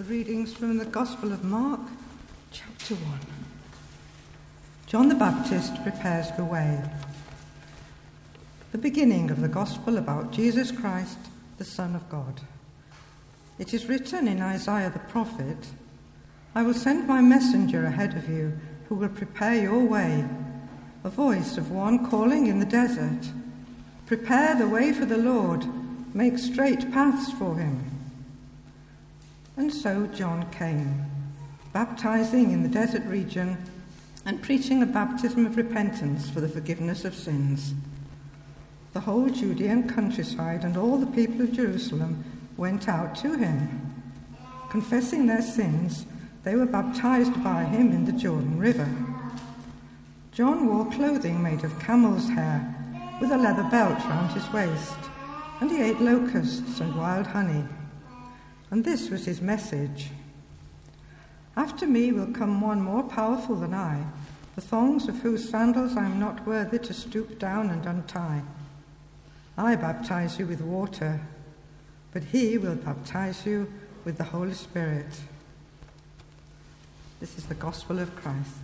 The readings from the Gospel of Mark, chapter 1. John the Baptist prepares the way. The beginning of the Gospel about Jesus Christ, the Son of God. It is written in Isaiah the prophet I will send my messenger ahead of you who will prepare your way, a voice of one calling in the desert. Prepare the way for the Lord, make straight paths for him. And so John came, baptizing in the desert region and preaching a baptism of repentance for the forgiveness of sins. The whole Judean countryside and all the people of Jerusalem went out to him. Confessing their sins, they were baptized by him in the Jordan River. John wore clothing made of camel's hair with a leather belt round his waist, and he ate locusts and wild honey. And this was his message After me will come one more powerful than I, the thongs of whose sandals I am not worthy to stoop down and untie. I baptize you with water, but he will baptize you with the Holy Spirit. This is the gospel of Christ.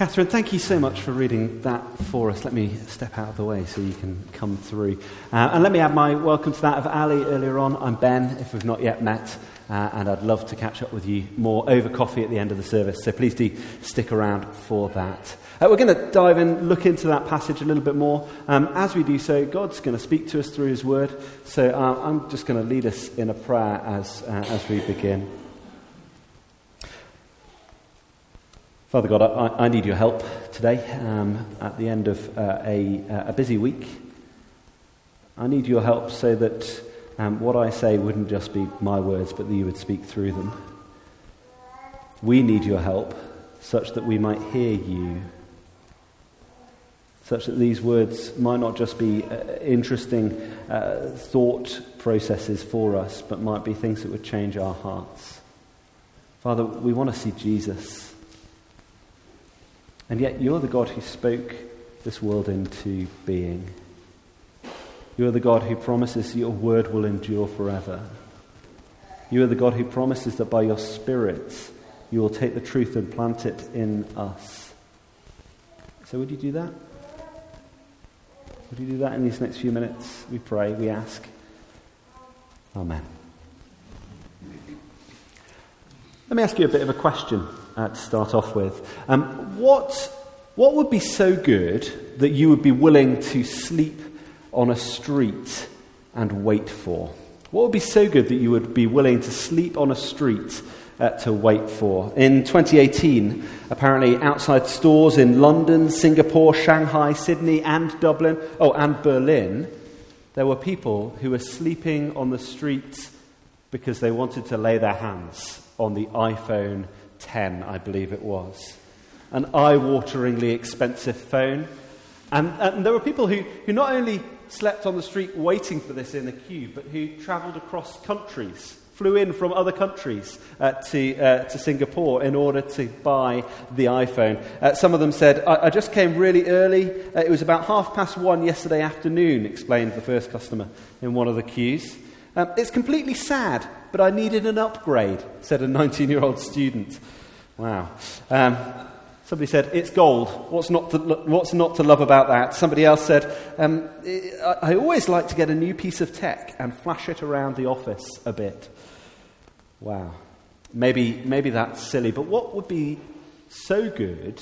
Catherine, thank you so much for reading that for us. Let me step out of the way so you can come through. Uh, and let me add my welcome to that of Ali earlier on. I'm Ben, if we've not yet met, uh, and I'd love to catch up with you more over coffee at the end of the service. So please do stick around for that. Uh, we're going to dive in, look into that passage a little bit more. Um, as we do so, God's going to speak to us through His Word. So uh, I'm just going to lead us in a prayer as, uh, as we begin. Father God, I, I, need your help today um, at the end of uh, a, uh, a, busy week. I need your help so that um, what I say wouldn't just be my words, but that you would speak through them. We need your help such that we might hear you, such that these words might not just be uh, interesting uh, thought processes for us, but might be things that would change our hearts. Father, we want to see Jesus. And yet, you're the God who spoke this world into being. You are the God who promises your word will endure forever. You are the God who promises that by your Spirit you will take the truth and plant it in us. So, would you do that? Would you do that in these next few minutes? We pray, we ask. Amen. Let me ask you a bit of a question uh, to start off with. Um, what, what would be so good that you would be willing to sleep on a street and wait for? What would be so good that you would be willing to sleep on a street uh, to wait for? In 2018, apparently outside stores in London, Singapore, Shanghai, Sydney, and Dublin, oh, and Berlin, there were people who were sleeping on the streets because they wanted to lay their hands on the iPhone 10, I believe it was. An eye wateringly expensive phone. And, and, there were people who, who not only slept on the street waiting for this in a queue, but who travelled across countries, flew in from other countries uh, to, uh, to Singapore in order to buy the iPhone. Uh, some of them said, I, I just came really early. Uh, it was about half past one yesterday afternoon, explained the first customer in one of the queues. Um, it's completely sad, but I needed an upgrade, said a 19 year old student. Wow. Um, somebody said, It's gold. What's not, to, what's not to love about that? Somebody else said, um, I always like to get a new piece of tech and flash it around the office a bit. Wow. Maybe, maybe that's silly, but what would be so good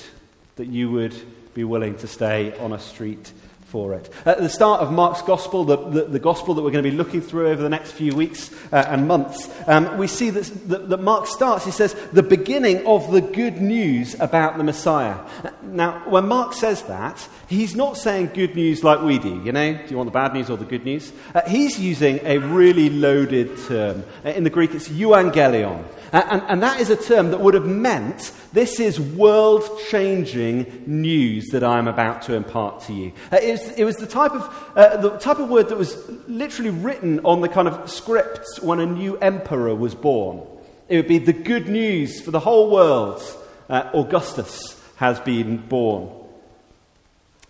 that you would be willing to stay on a street for it. At the start of Mark's Gospel, the, the, the Gospel that we're going to be looking through over the next few weeks uh, and months, um, we see that, that, that, Mark starts, he says, the beginning of the good news about the Messiah. Now, when Mark says that, he's not saying good news like we do, you know, do you want the bad news or the good news? Uh, he's using a really loaded term. Uh, in the Greek, it's euangelion. Uh, and, and that is a term that would have meant this is world changing news that I'm about to impart to you. Uh, it, was, it, was, the type of, uh, the type of word that was literally written on the kind of scripts when a new emperor was born. It would be the good news for the whole world. Uh, Augustus has been born.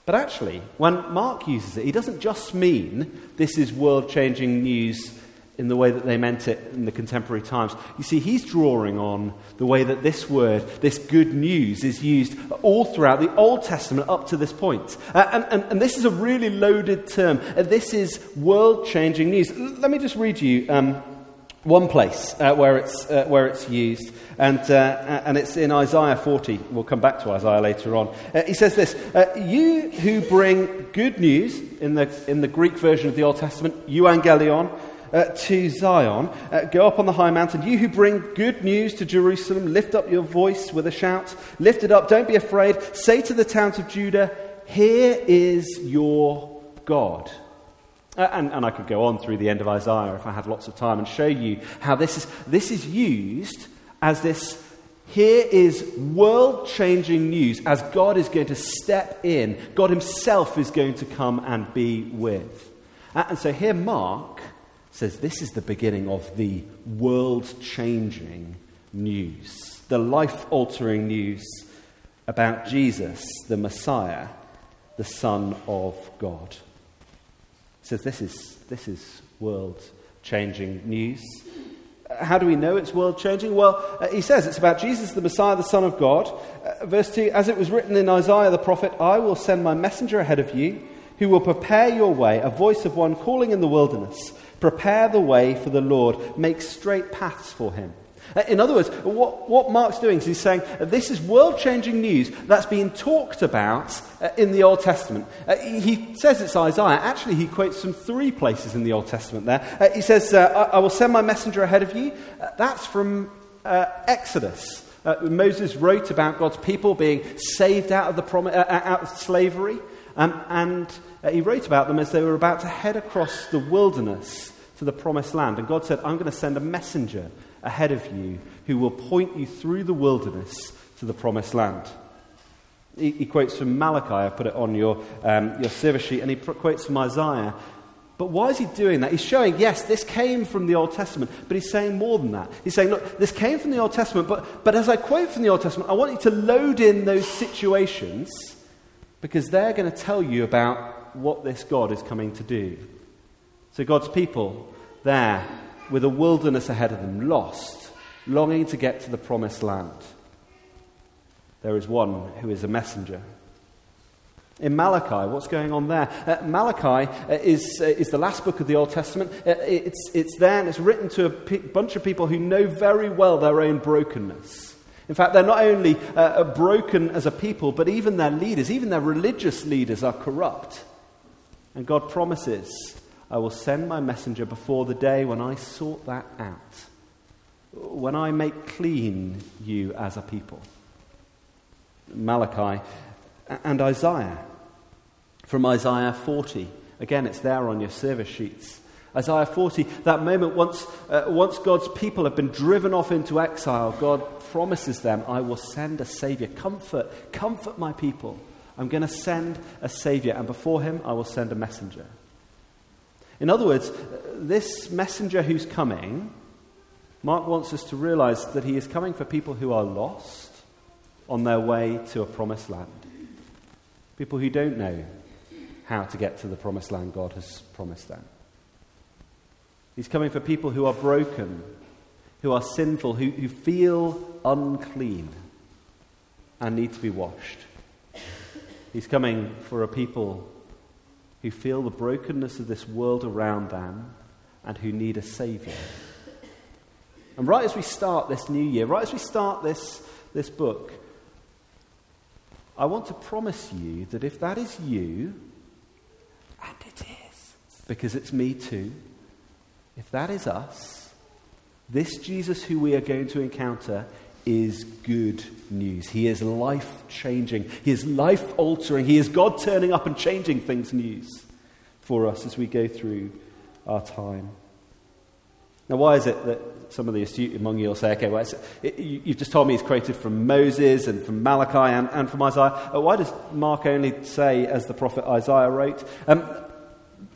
But actually, when Mark uses it, he doesn't just mean this is world changing news in the way that they meant it in the contemporary times. You see, he's drawing on the way that this word, this good news, is used all throughout the Old Testament up to this point. Uh, and, and, and, this is a really loaded term. Uh, this is world changing news. L- let me just read you um, one place uh, where, it's, uh, where it's used, and, uh, and it's in Isaiah 40. We'll come back to Isaiah later on. Uh, he says this You who bring good news, in the, in the Greek version of the Old Testament, euangelion, uh, to Zion. Uh, go up on the high mountain. You who bring good news to Jerusalem, lift up your voice with a shout. Lift it up. Don't be afraid. Say to the towns of Judah, Here is your God. Uh, and, and I could go on through the end of Isaiah if I had lots of time and show you how this is, this is used as this here is world changing news as God is going to step in. God Himself is going to come and be with. Uh, and so here, Mark says this is the beginning of the world changing news, the life altering news about Jesus, the Messiah, the Son of God. He says this is, this is world changing news. How do we know it's world changing? Well, uh, he says it's about Jesus, the Messiah, the Son of God. Uh, verse 2 As it was written in Isaiah the prophet, I will send my messenger ahead of you who will prepare your way, a voice of one calling in the wilderness. Prepare the way for the Lord, make straight paths for him. Uh, in other words, what, what Mark's doing is he's saying uh, this is world changing news that's being talked about uh, in the Old Testament. Uh, he says it's Isaiah. Actually, he quotes from three places in the Old Testament there. Uh, he says, uh, I, I, will send my messenger ahead of you. that's from Exodus. Moses wrote about God's people being saved out of, the prom- out of slavery. Um, and uh, he wrote about them as they were about to head across the wilderness to the promised land. And God said, I'm going to send a messenger ahead of you who will point you through the wilderness to the promised land. He, he quotes from Malachi, I put it on your, um, your service sheet, and he quotes from Isaiah. But why is he doing that? He's showing, yes, this came from the Old Testament, but he's saying more than that. He's saying, look, this came from the Old Testament, but, but as I quote from the Old Testament, I want you to load in those situations because they're going to tell you about what this God is coming to do. So, God's people there with a wilderness ahead of them, lost, longing to get to the promised land. There is one who is a messenger. In Malachi, what's going on there? Uh, Malachi uh, is, uh, is the last book of the Old Testament. Uh, it's, it's there and it's written to a bunch of people who know very well their own brokenness. In fact, they're not only uh, broken as a people, but even their leaders, even their religious leaders, are corrupt. And God promises, I will send my messenger before the day when I sort that out, when I make clean you as a people. Malachi and Isaiah. From Isaiah 40. Again, it's there on your service sheets. Isaiah 40, that moment once, uh, once God's people have been driven off into exile, God promises them, I will send a Savior. Comfort, comfort my people. I'm going to send a Savior, and before him, I will send a messenger. In other words, this messenger who's coming, Mark wants us to realize that he is coming for people who are lost on their way to a promised land. People who don't know how to get to the promised land God has promised them. He's coming for people who are broken, who are sinful, who, who feel unclean and need to be washed. He's coming for a people who feel the brokenness of this world around them and who need a Saviour. And right as we start this new year, right as we start this, this book, I want to promise you that if that is you, and it is, because it's me too, if that is us, this Jesus who we are going to encounter is good news. He is life changing, He is life altering, He is God turning up and changing things news for us as we go through our time. Now, why is it that some of the astute among you will say, okay, well, it, you've just told me he's quoted from Moses and from Malachi and, and from Isaiah. Uh, why does Mark only say, as the prophet Isaiah wrote? Um,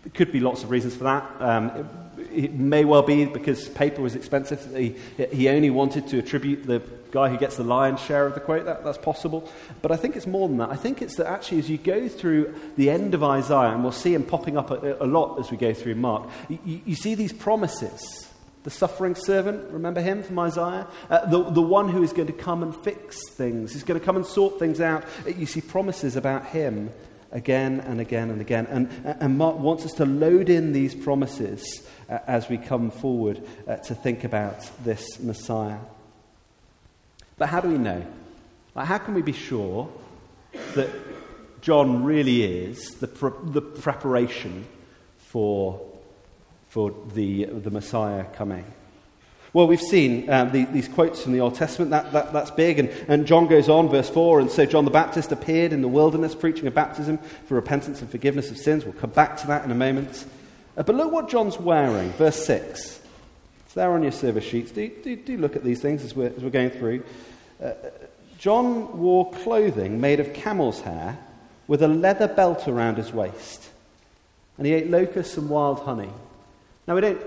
there could be lots of reasons for that. Um, it may well be because paper was expensive. He, he only wanted to attribute the guy who gets the lion's share of the quote. That, that's possible. But I think it's more than that. I think it's that actually, as you go through the end of Isaiah, and we'll see him popping up a, a lot as we go through Mark, you, you see these promises. The suffering servant, remember him from Isaiah? Uh, the, the one who is going to come and fix things, he's going to come and sort things out. You see promises about him again and again and again. And, and Mark wants us to load in these promises uh, as we come forward uh, to think about this Messiah. But how do we know? Like, how can we be sure that John really is the, the preparation for, for the, the Messiah coming? Well, we've seen um, the, these quotes from the Old Testament. That, that, that's big. And, and John goes on, verse 4, and so John the Baptist appeared in the wilderness preaching a baptism for repentance and forgiveness of sins. We'll come back to that in a moment. Uh, but look what John's wearing, verse 6. It's there on your service sheets. Do, do, do look at these things as we're, as we're going through. Uh, John wore clothing made of camel's hair with a leather belt around his waist. And he ate locusts and wild honey. Now, we don't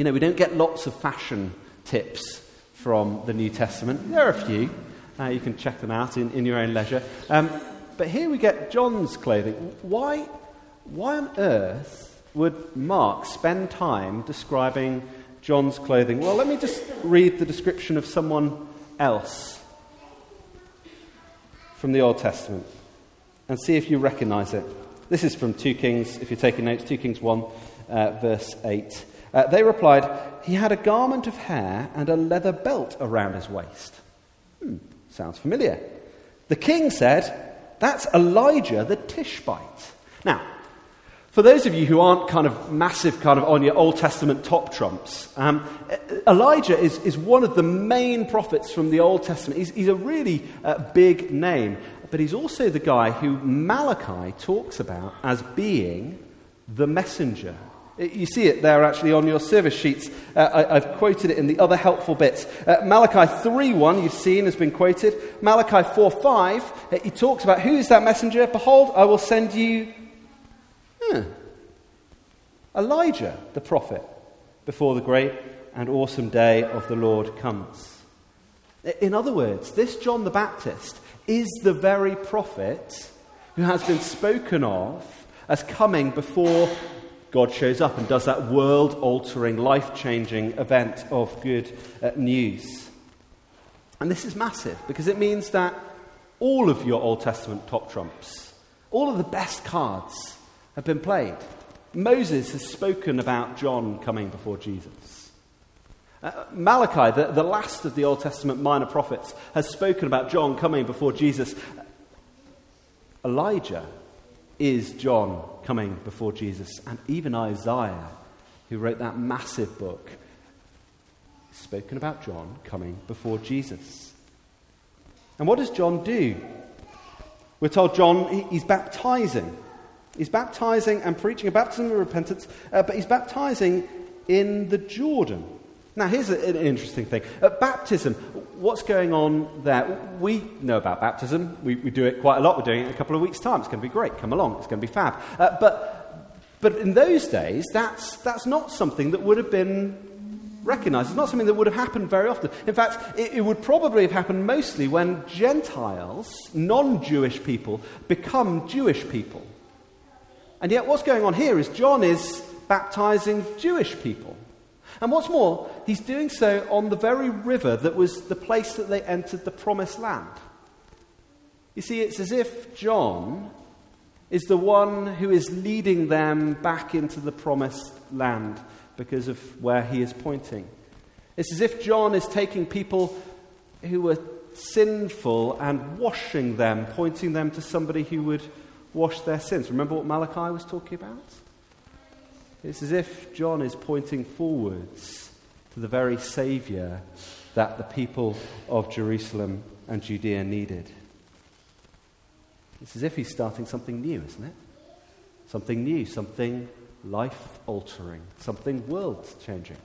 you know, we don't get lots of fashion tips from the New Testament. There are a few. Uh, you can check them out in, in your own leisure. Um, but here we get John's clothing. Why, why on earth would Mark spend time describing John's clothing? Well, let me just read the description of someone else from the Old Testament and see if you recognize it. This is from 2 Kings, if you're taking notes, 2 Kings 1, uh, verse 8. Uh, they replied, He had a garment of hair and a leather belt around his waist. Hmm, sounds familiar. The king said, That's Elijah the Tishbite. Now, for those of you who aren't kind of massive, kind of on your Old Testament top trumps, um, Elijah is, is one of the main prophets from the Old Testament. He's, he's a really uh, big name, but he's also the guy who Malachi talks about as being the messenger you see it there actually on your service sheets. Uh, I, have quoted it in the other helpful bits. Uh, Malachi 3.1, you've seen, has been quoted. Malachi 4.5, uh, he talks about who is that messenger? Behold, I will send you hmm, Elijah, the prophet, before the great and awesome day of the Lord comes. In other words, this John the Baptist is the very prophet who has been spoken of as coming before God shows up and does that world altering, life changing event of good uh, news. And this is massive because it means that all of your Old Testament top trumps, all of the best cards have been played. Moses has spoken about John coming before Jesus. Uh, Malachi, the, the last of the Old Testament minor prophets, has spoken about John coming before Jesus. Elijah is John coming before Jesus. And even Isaiah, who wrote that massive book, spoken about John coming before Jesus. And what does John do? We're told John, he's baptizing. He's baptizing and preaching a baptism of repentance, uh, but he's baptizing in the Jordan. Now, here's an interesting thing. At baptism, what's going on there? We know about baptism. We, we, do it quite a lot. We're doing it in a couple of weeks' time. It's going to be great. Come along. It's going to be fab. Uh, but, but in those days, that's, that's not something that would have been recognized. It's not something that would have happened very often. In fact, it, it would probably have happened mostly when Gentiles, non Jewish people, become Jewish people. And yet, what's going on here is John is baptizing Jewish people. And what's more, he's doing so on the very river that was the place that they entered the promised land. You see, it's as if John is the one who is leading them back into the promised land because of where he is pointing. It's as if John is taking people who were sinful and washing them, pointing them to somebody who would wash their sins. Remember what Malachi was talking about? It's as if John is pointing forwards to the very Saviour that the people of Jerusalem and Judea needed. It's as if he's starting something new, isn't it? Something new, something life altering, something world changing.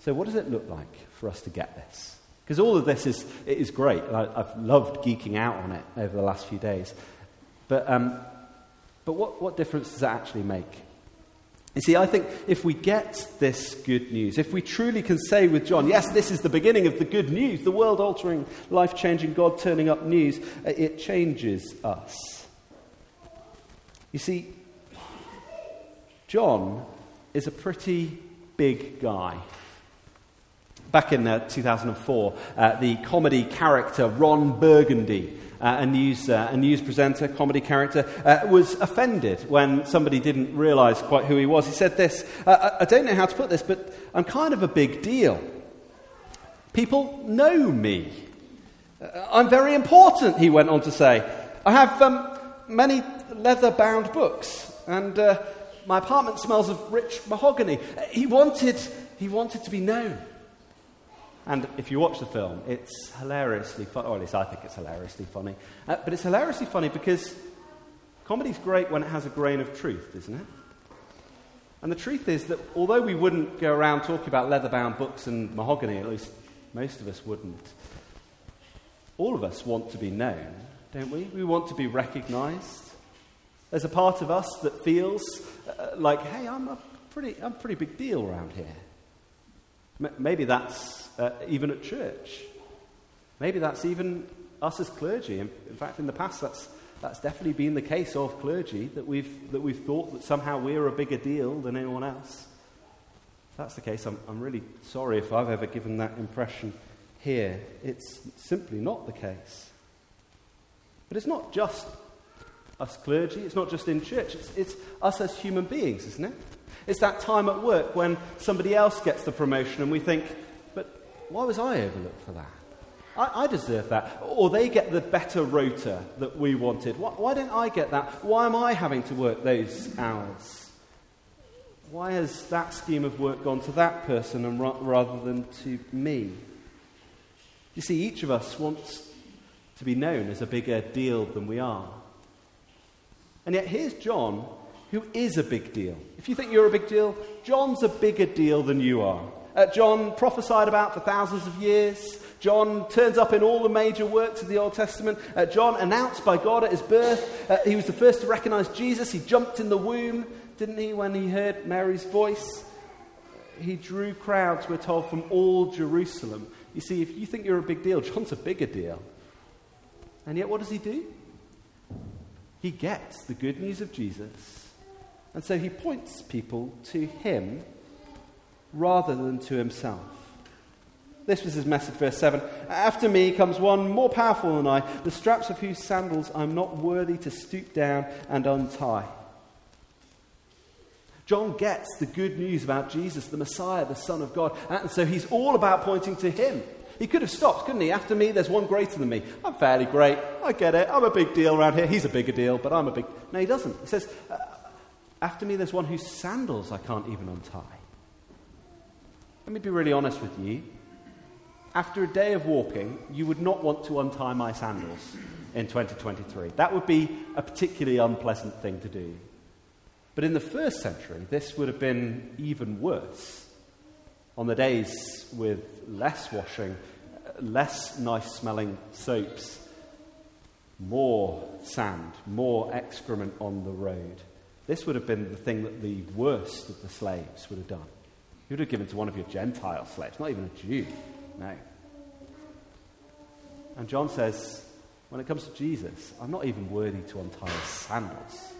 So, what does it look like for us to get this? Because all of this is, it is great. I, have loved geeking out on it over the last few days. But, um, but what, what difference does that actually make? You see, I think if we get this good news, if we truly can say with John, yes, this is the beginning of the good news, the world altering, life changing, God turning up news, uh, it changes us. You see, John is a pretty big guy. Back in uh, 2004, uh, the comedy character Ron Burgundy uh, a, news, uh, a news presenter, comedy character, uh, was offended when somebody didn't realize quite who he was. He said this I, I don't know how to put this, but I'm kind of a big deal. People know me. I'm very important, he went on to say. I have um, many leather bound books, and uh, my apartment smells of rich mahogany. He wanted, he wanted to be known. And if you watch the film, it's hilariously funny, or at least I think it's hilariously funny. Uh, but it's hilariously funny because comedy's great when it has a grain of truth, isn't it? And the truth is that although we wouldn't go around talking about leather bound books and mahogany, at least most of us wouldn't, all of us want to be known, don't we? We want to be recognized. There's a part of us that feels uh, like, hey, I'm a pretty, I'm a pretty big deal around here. M- maybe that's uh, even at church. Maybe that's even us as clergy. In, in fact, in the past, that's, that's definitely been the case of clergy, that we've, that we've thought that somehow we're a bigger deal than anyone else. If that's the case, I'm, I'm really sorry if I've ever given that impression here. It's simply not the case. But it's not just us clergy, it's not just in church, it's, it's us as human beings, isn't it? It's that time at work when somebody else gets the promotion and we think, why was I overlooked for that? I, I deserve that. Or they get the better rota that we wanted. Why, why don't I get that? Why am I having to work those hours? Why has that scheme of work gone to that person and ra- rather than to me? You see, each of us wants to be known as a bigger deal than we are. And yet, here's John, who is a big deal. If you think you're a big deal, John's a bigger deal than you are uh, John prophesied about for thousands of years. John turns up in all the major works of the Old Testament. Uh, John announced by God at his birth. Uh, he was the first to recognize Jesus. He jumped in the womb, didn't he, when he heard Mary's voice? He drew crowds, we're told, from all Jerusalem. You see, if you think you're a big deal, John's a bigger deal. And yet, what does he do? He gets the good news of Jesus. And so he points people to him rather than to himself. This was his message, verse 7. After me comes one more powerful than I, the straps of whose sandals I'm not worthy to stoop down and untie. John gets the good news about Jesus, the Messiah, the Son of God, and so he's all about pointing to him. He could have stopped, couldn't he? After me, there's one greater than me. I'm fairly great. I get it. I'm a big deal around here. He's a bigger deal, but I'm a big. No, he doesn't. He says, uh, After me, there's one whose sandals I can't even untie. Let me be really honest with you. After a day of walking, you would not want to untie my sandals in 2023. That would be a particularly unpleasant thing to do. But in the first century, this would have been even worse. On the days with less washing, less nice smelling soaps, more sand, more excrement on the road. This would have been the thing that the worst of the slaves would have done. You would have given to one of your Gentile slaves, not even a Jew. No. And John says, when it comes to Jesus, I'm not even worthy to untie his sandals.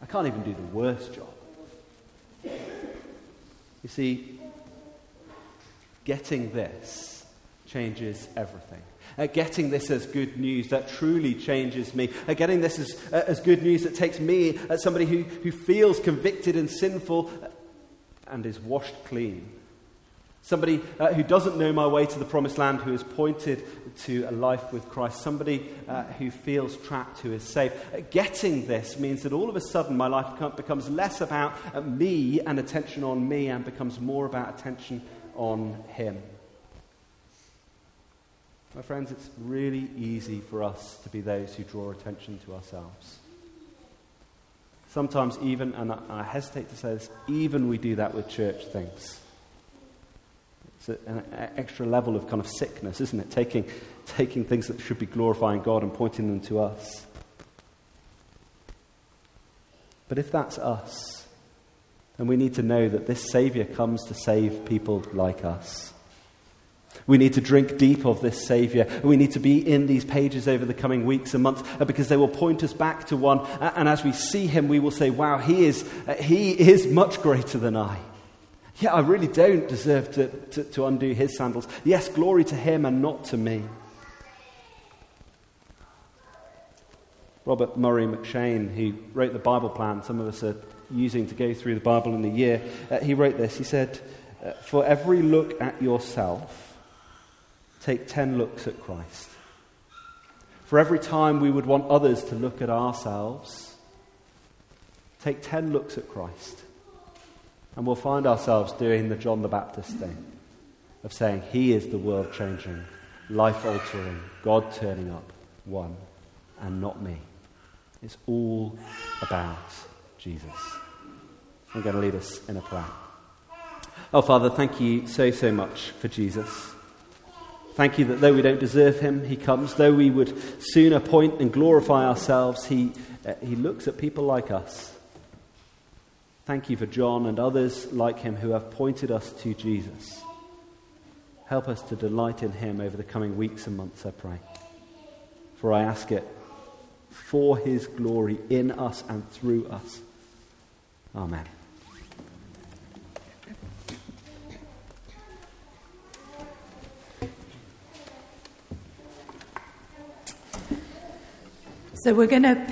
I can't even do the worst job. You see, getting this changes everything. Uh, getting this as good news that truly changes me. Uh, getting this as, uh, as good news that takes me, as somebody who, who feels convicted and sinful, and is washed clean. Somebody uh, who doesn't know my way to the promised land, who is pointed to a life with Christ. Somebody uh, who feels trapped, who is saved. Uh, getting this means that all of a sudden my life becomes less about uh, me and attention on me and becomes more about attention on Him. My friends, it's really easy for us to be those who draw attention to ourselves. Sometimes, even, and I hesitate to say this, even we do that with church things. It's an extra level of kind of sickness, isn't it? Taking, taking things that should be glorifying God and pointing them to us. But if that's us, And we need to know that this Saviour comes to save people like us. We need to drink deep of this Saviour. We need to be in these pages over the coming weeks and months uh, because they will point us back to one. And as we see him, we will say, wow, he is, uh, he is much greater than I. Yeah, I really don't deserve to, to, to undo his sandals. Yes, glory to him and not to me. Robert Murray M'Cheyne, who wrote the Bible plan, some of us are using to go through the Bible in a year, uh, he wrote this. He said, uh, For every look at yourself, take 10 looks at Christ. For every time we would want others to look at ourselves, take 10 looks at Christ. And we'll find ourselves doing the John the Baptist thing of saying, He is the world changing, life altering, God turning up one, and not me. It's all about Jesus. I'm going to lead us in a prayer. Oh, Father, thank you so, so much for Jesus. Thank you that though we don't deserve him, he comes. Though we would sooner point and glorify ourselves, he, uh, he looks at people like us. Thank you for John and others like him who have pointed us to Jesus. Help us to delight in him over the coming weeks and months, I pray. For I ask it for his glory in us and through us. Amen. So we're going to